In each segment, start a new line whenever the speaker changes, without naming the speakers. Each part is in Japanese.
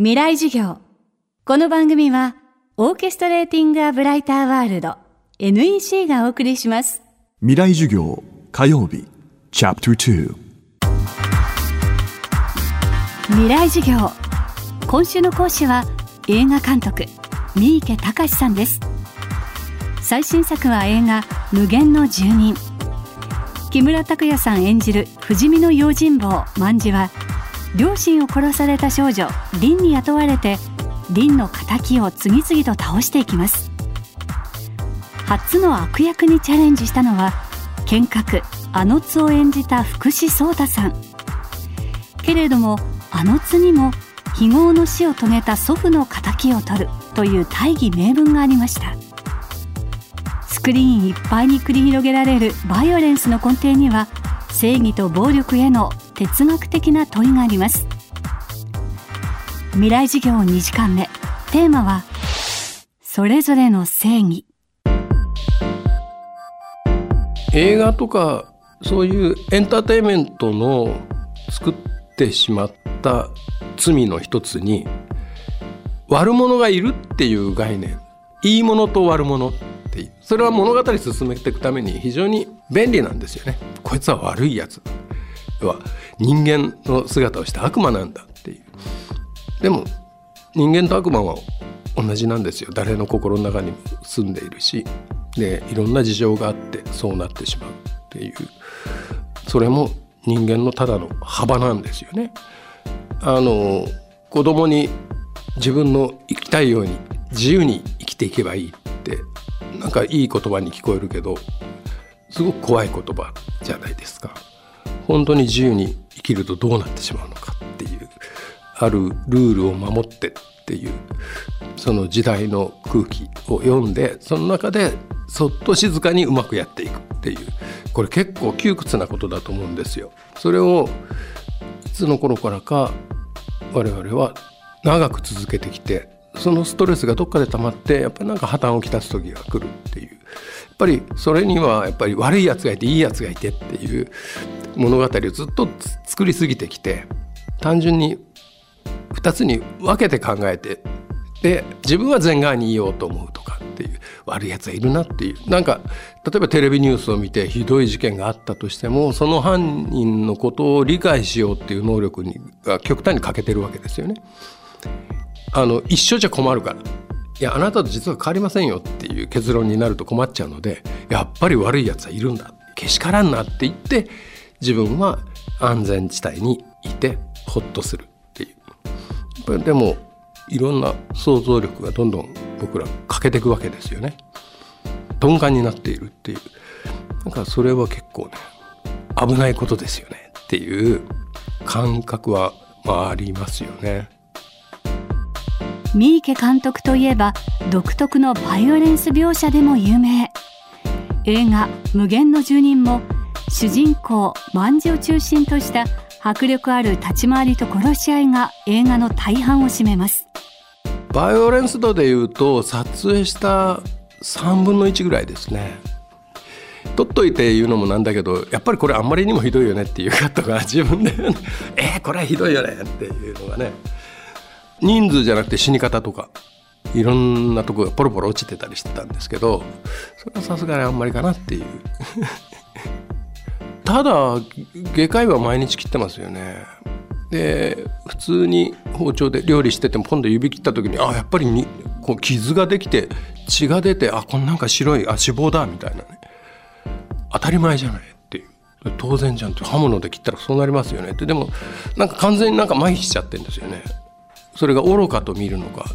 未来授業。この番組は、オーケストレーティング・ア・ブライター・ワールド NEC がお送りします。
未来授業火曜日チャプター
未来授業。今週の講師は、映画監督、三池隆さんです。最新作は映画、無限の住人。木村拓哉さん演じる不死身の用心棒、万次は、両親を殺された少女リンに雇われてリンの敵を次々と倒していきます。初の悪役にチャレンジしたのは剣客あの津を演じた福士蒼太さん。けれどもあの津にも非業の死を遂げた祖父の敵を取るという大義名分がありました。スクリーンいっぱいに繰り広げられるバイオレンスの根底には正義と暴力への哲学的な問いがあります。未来授業2時間目。テーマはそれぞれの正義。
映画とかそういうエンターテインメントの作ってしまった罪の一つに悪者がいるっていう概念。いいものと悪者ってそれは物語進めていくために非常に便利なんですよね。こいつは悪いやつは人間の姿をした悪魔なんだっていうでも人間と悪魔は同じなんですよ誰の心の中にも住んでいるしでいろんな事情があってそうなってしまうっていうそれも人間のただの幅なんですよね。あの子供に自分の生きたいように自由に生きていけばいいってなんかいい言葉に聞こえるけどすごく怖い言葉じゃないですか。本当に自由に生きるとどうなってしまうのかっていうあるルールを守ってっていうその時代の空気を読んでその中でそっと静かにうまくやっていくっていうこれ結構窮屈なことだと思うんですよ。それをいつの頃からか我々は長く続けてきてそのストレスがどっかで溜まってやっぱりなんか破綻をきたす時が来るっていうやっぱりそれにはやっぱり悪いやつがいていいやつがいてっていう物語をずっと作りすぎてきて単純に2つに分けて考えてで自分は善側にいようと思うとかっていう悪いやつがいるなっていう。なんか例えばテレビニュースを見てひどい事件があったとしてもその犯人のことを理解しようっていう能力にが極端に欠けてるわけですよね。あの一緒じゃ困るから。いやあなたと実は変わりませんよっていう結論になると困っちゃうのでやっぱり悪いやつはいるんだ。けしからんなって言って自分は安全地帯にいてほっとするっていう。でもいろんな想像力がどんどん僕ら欠けていくわけですよね。鈍感になっているっていう。なんかそれは結構ね危ないことですよねっていう感覚はまあありますよね。
三池監督といえば独特のバイオレンス描写でも有名。映画「無限の住人」も主人公万事を中心とした迫力ある立ち回りと殺し合いが映画の大半を占めます。
バイオレンス度でいうと撮影した3分の1ぐらいですね。取っといて言うのもなんだけどやっぱりこれあんまりにもひどいよねっていうカットが自分でえー、これひどいよねっていうのがね。人数じゃなくて死に方とかいろんなとこがポロポロ落ちてたりしてたんですけどそれはさすがにあんまりかなっていう。ただ外科医は毎日切ってますよね。で普通に包丁で料理してても今度指切った時にあやっぱりにこう傷ができて血が出てあこんなんか白いあ脂肪だみたいなね。当たり前じゃないっていう。当然じゃんって刃物で切ったらそうなりますよねって。でもなんか完全になんか麻痺しちゃってるんですよね。それが愚かと見るのか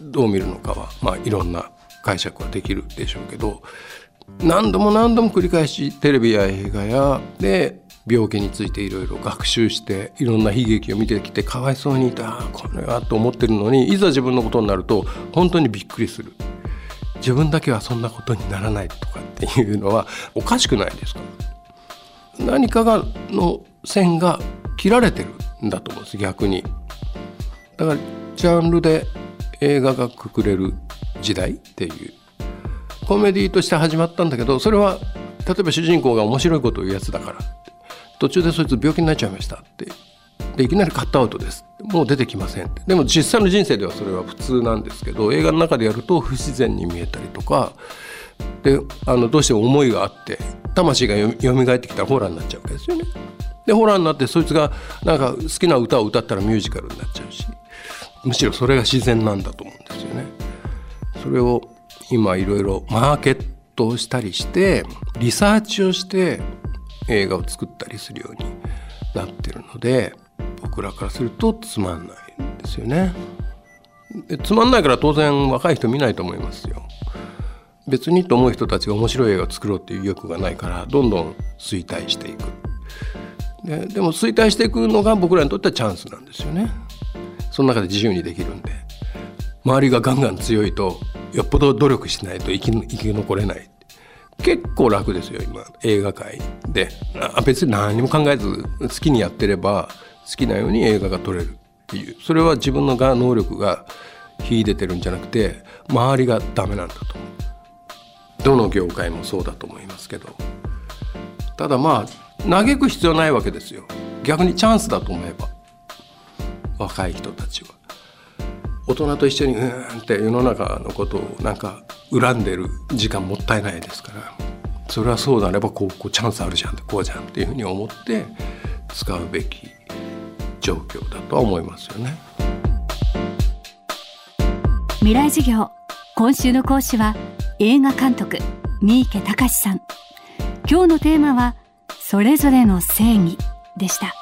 どう見るのかはまあいろんな解釈はできるでしょうけど何度も何度も繰り返しテレビや映画やで病気についていろいろ学習していろんな悲劇を見てきてかわいそうにいたこれはと思ってるのにいざ自分のことになると本当にびっくりする。自分だけはそんなことにならないとかっていうのはおかしくないですか？何かがの線が切られてるんだと思うんです逆に。だからジャンルで映画がくくれる時代っていう。コメディとして始まったんだけどそれは例えば主人公が面白いことを言うやつだから途中でそいつ病気になっちゃいましたってでいきなりカットアウトですもう出てきませんでも実際の人生ではそれは普通なんですけど映画の中でやると不自然に見えたりとかであのどうしても思いがあって魂がよみがえってきたらホラーになっちゃうわけですよね。でホラーになってそいつがなんか好きな歌を歌ったらミュージカルになっちゃうしむしろそれが自然なんだと思うんですよね。それを今いろいろマーケットをしたりしてリサーチをして映画を作ったりするようになってるので僕らからするとつまんないんですよね。つまんないから当然若い人見ないと思いますよ。別にと思う人たちが面白い映画を作ろうっていう意欲がないからどんどん衰退していくででも衰退していくのが僕らにとってはチャンスなんですよねその中で自由にできるんで周りがガンガン強いとよっぽど努力しないと生き生き残れない。結構楽ですよ今映画界で。別に何も考えず好きにやってれば好きなように映画が撮れるっていう。それは自分のが能力が秀でてるんじゃなくて周りがダメなんだと。どの業界もそうだと思いますけど。ただまあ嘆く必要ないわけですよ。逆にチャンスだと思えば。若い人たちは。大人と一緒にうんって世の中のことをなんか恨んでる時間もったいないですから。それはそうであればこうこうチャンスあるじゃんこうじゃんっていうふうに思って使うべき状況だとは思いますよね。
未来授業今週の講師は映画監督三池隆さん。今日のテーマはそれぞれの正義でした。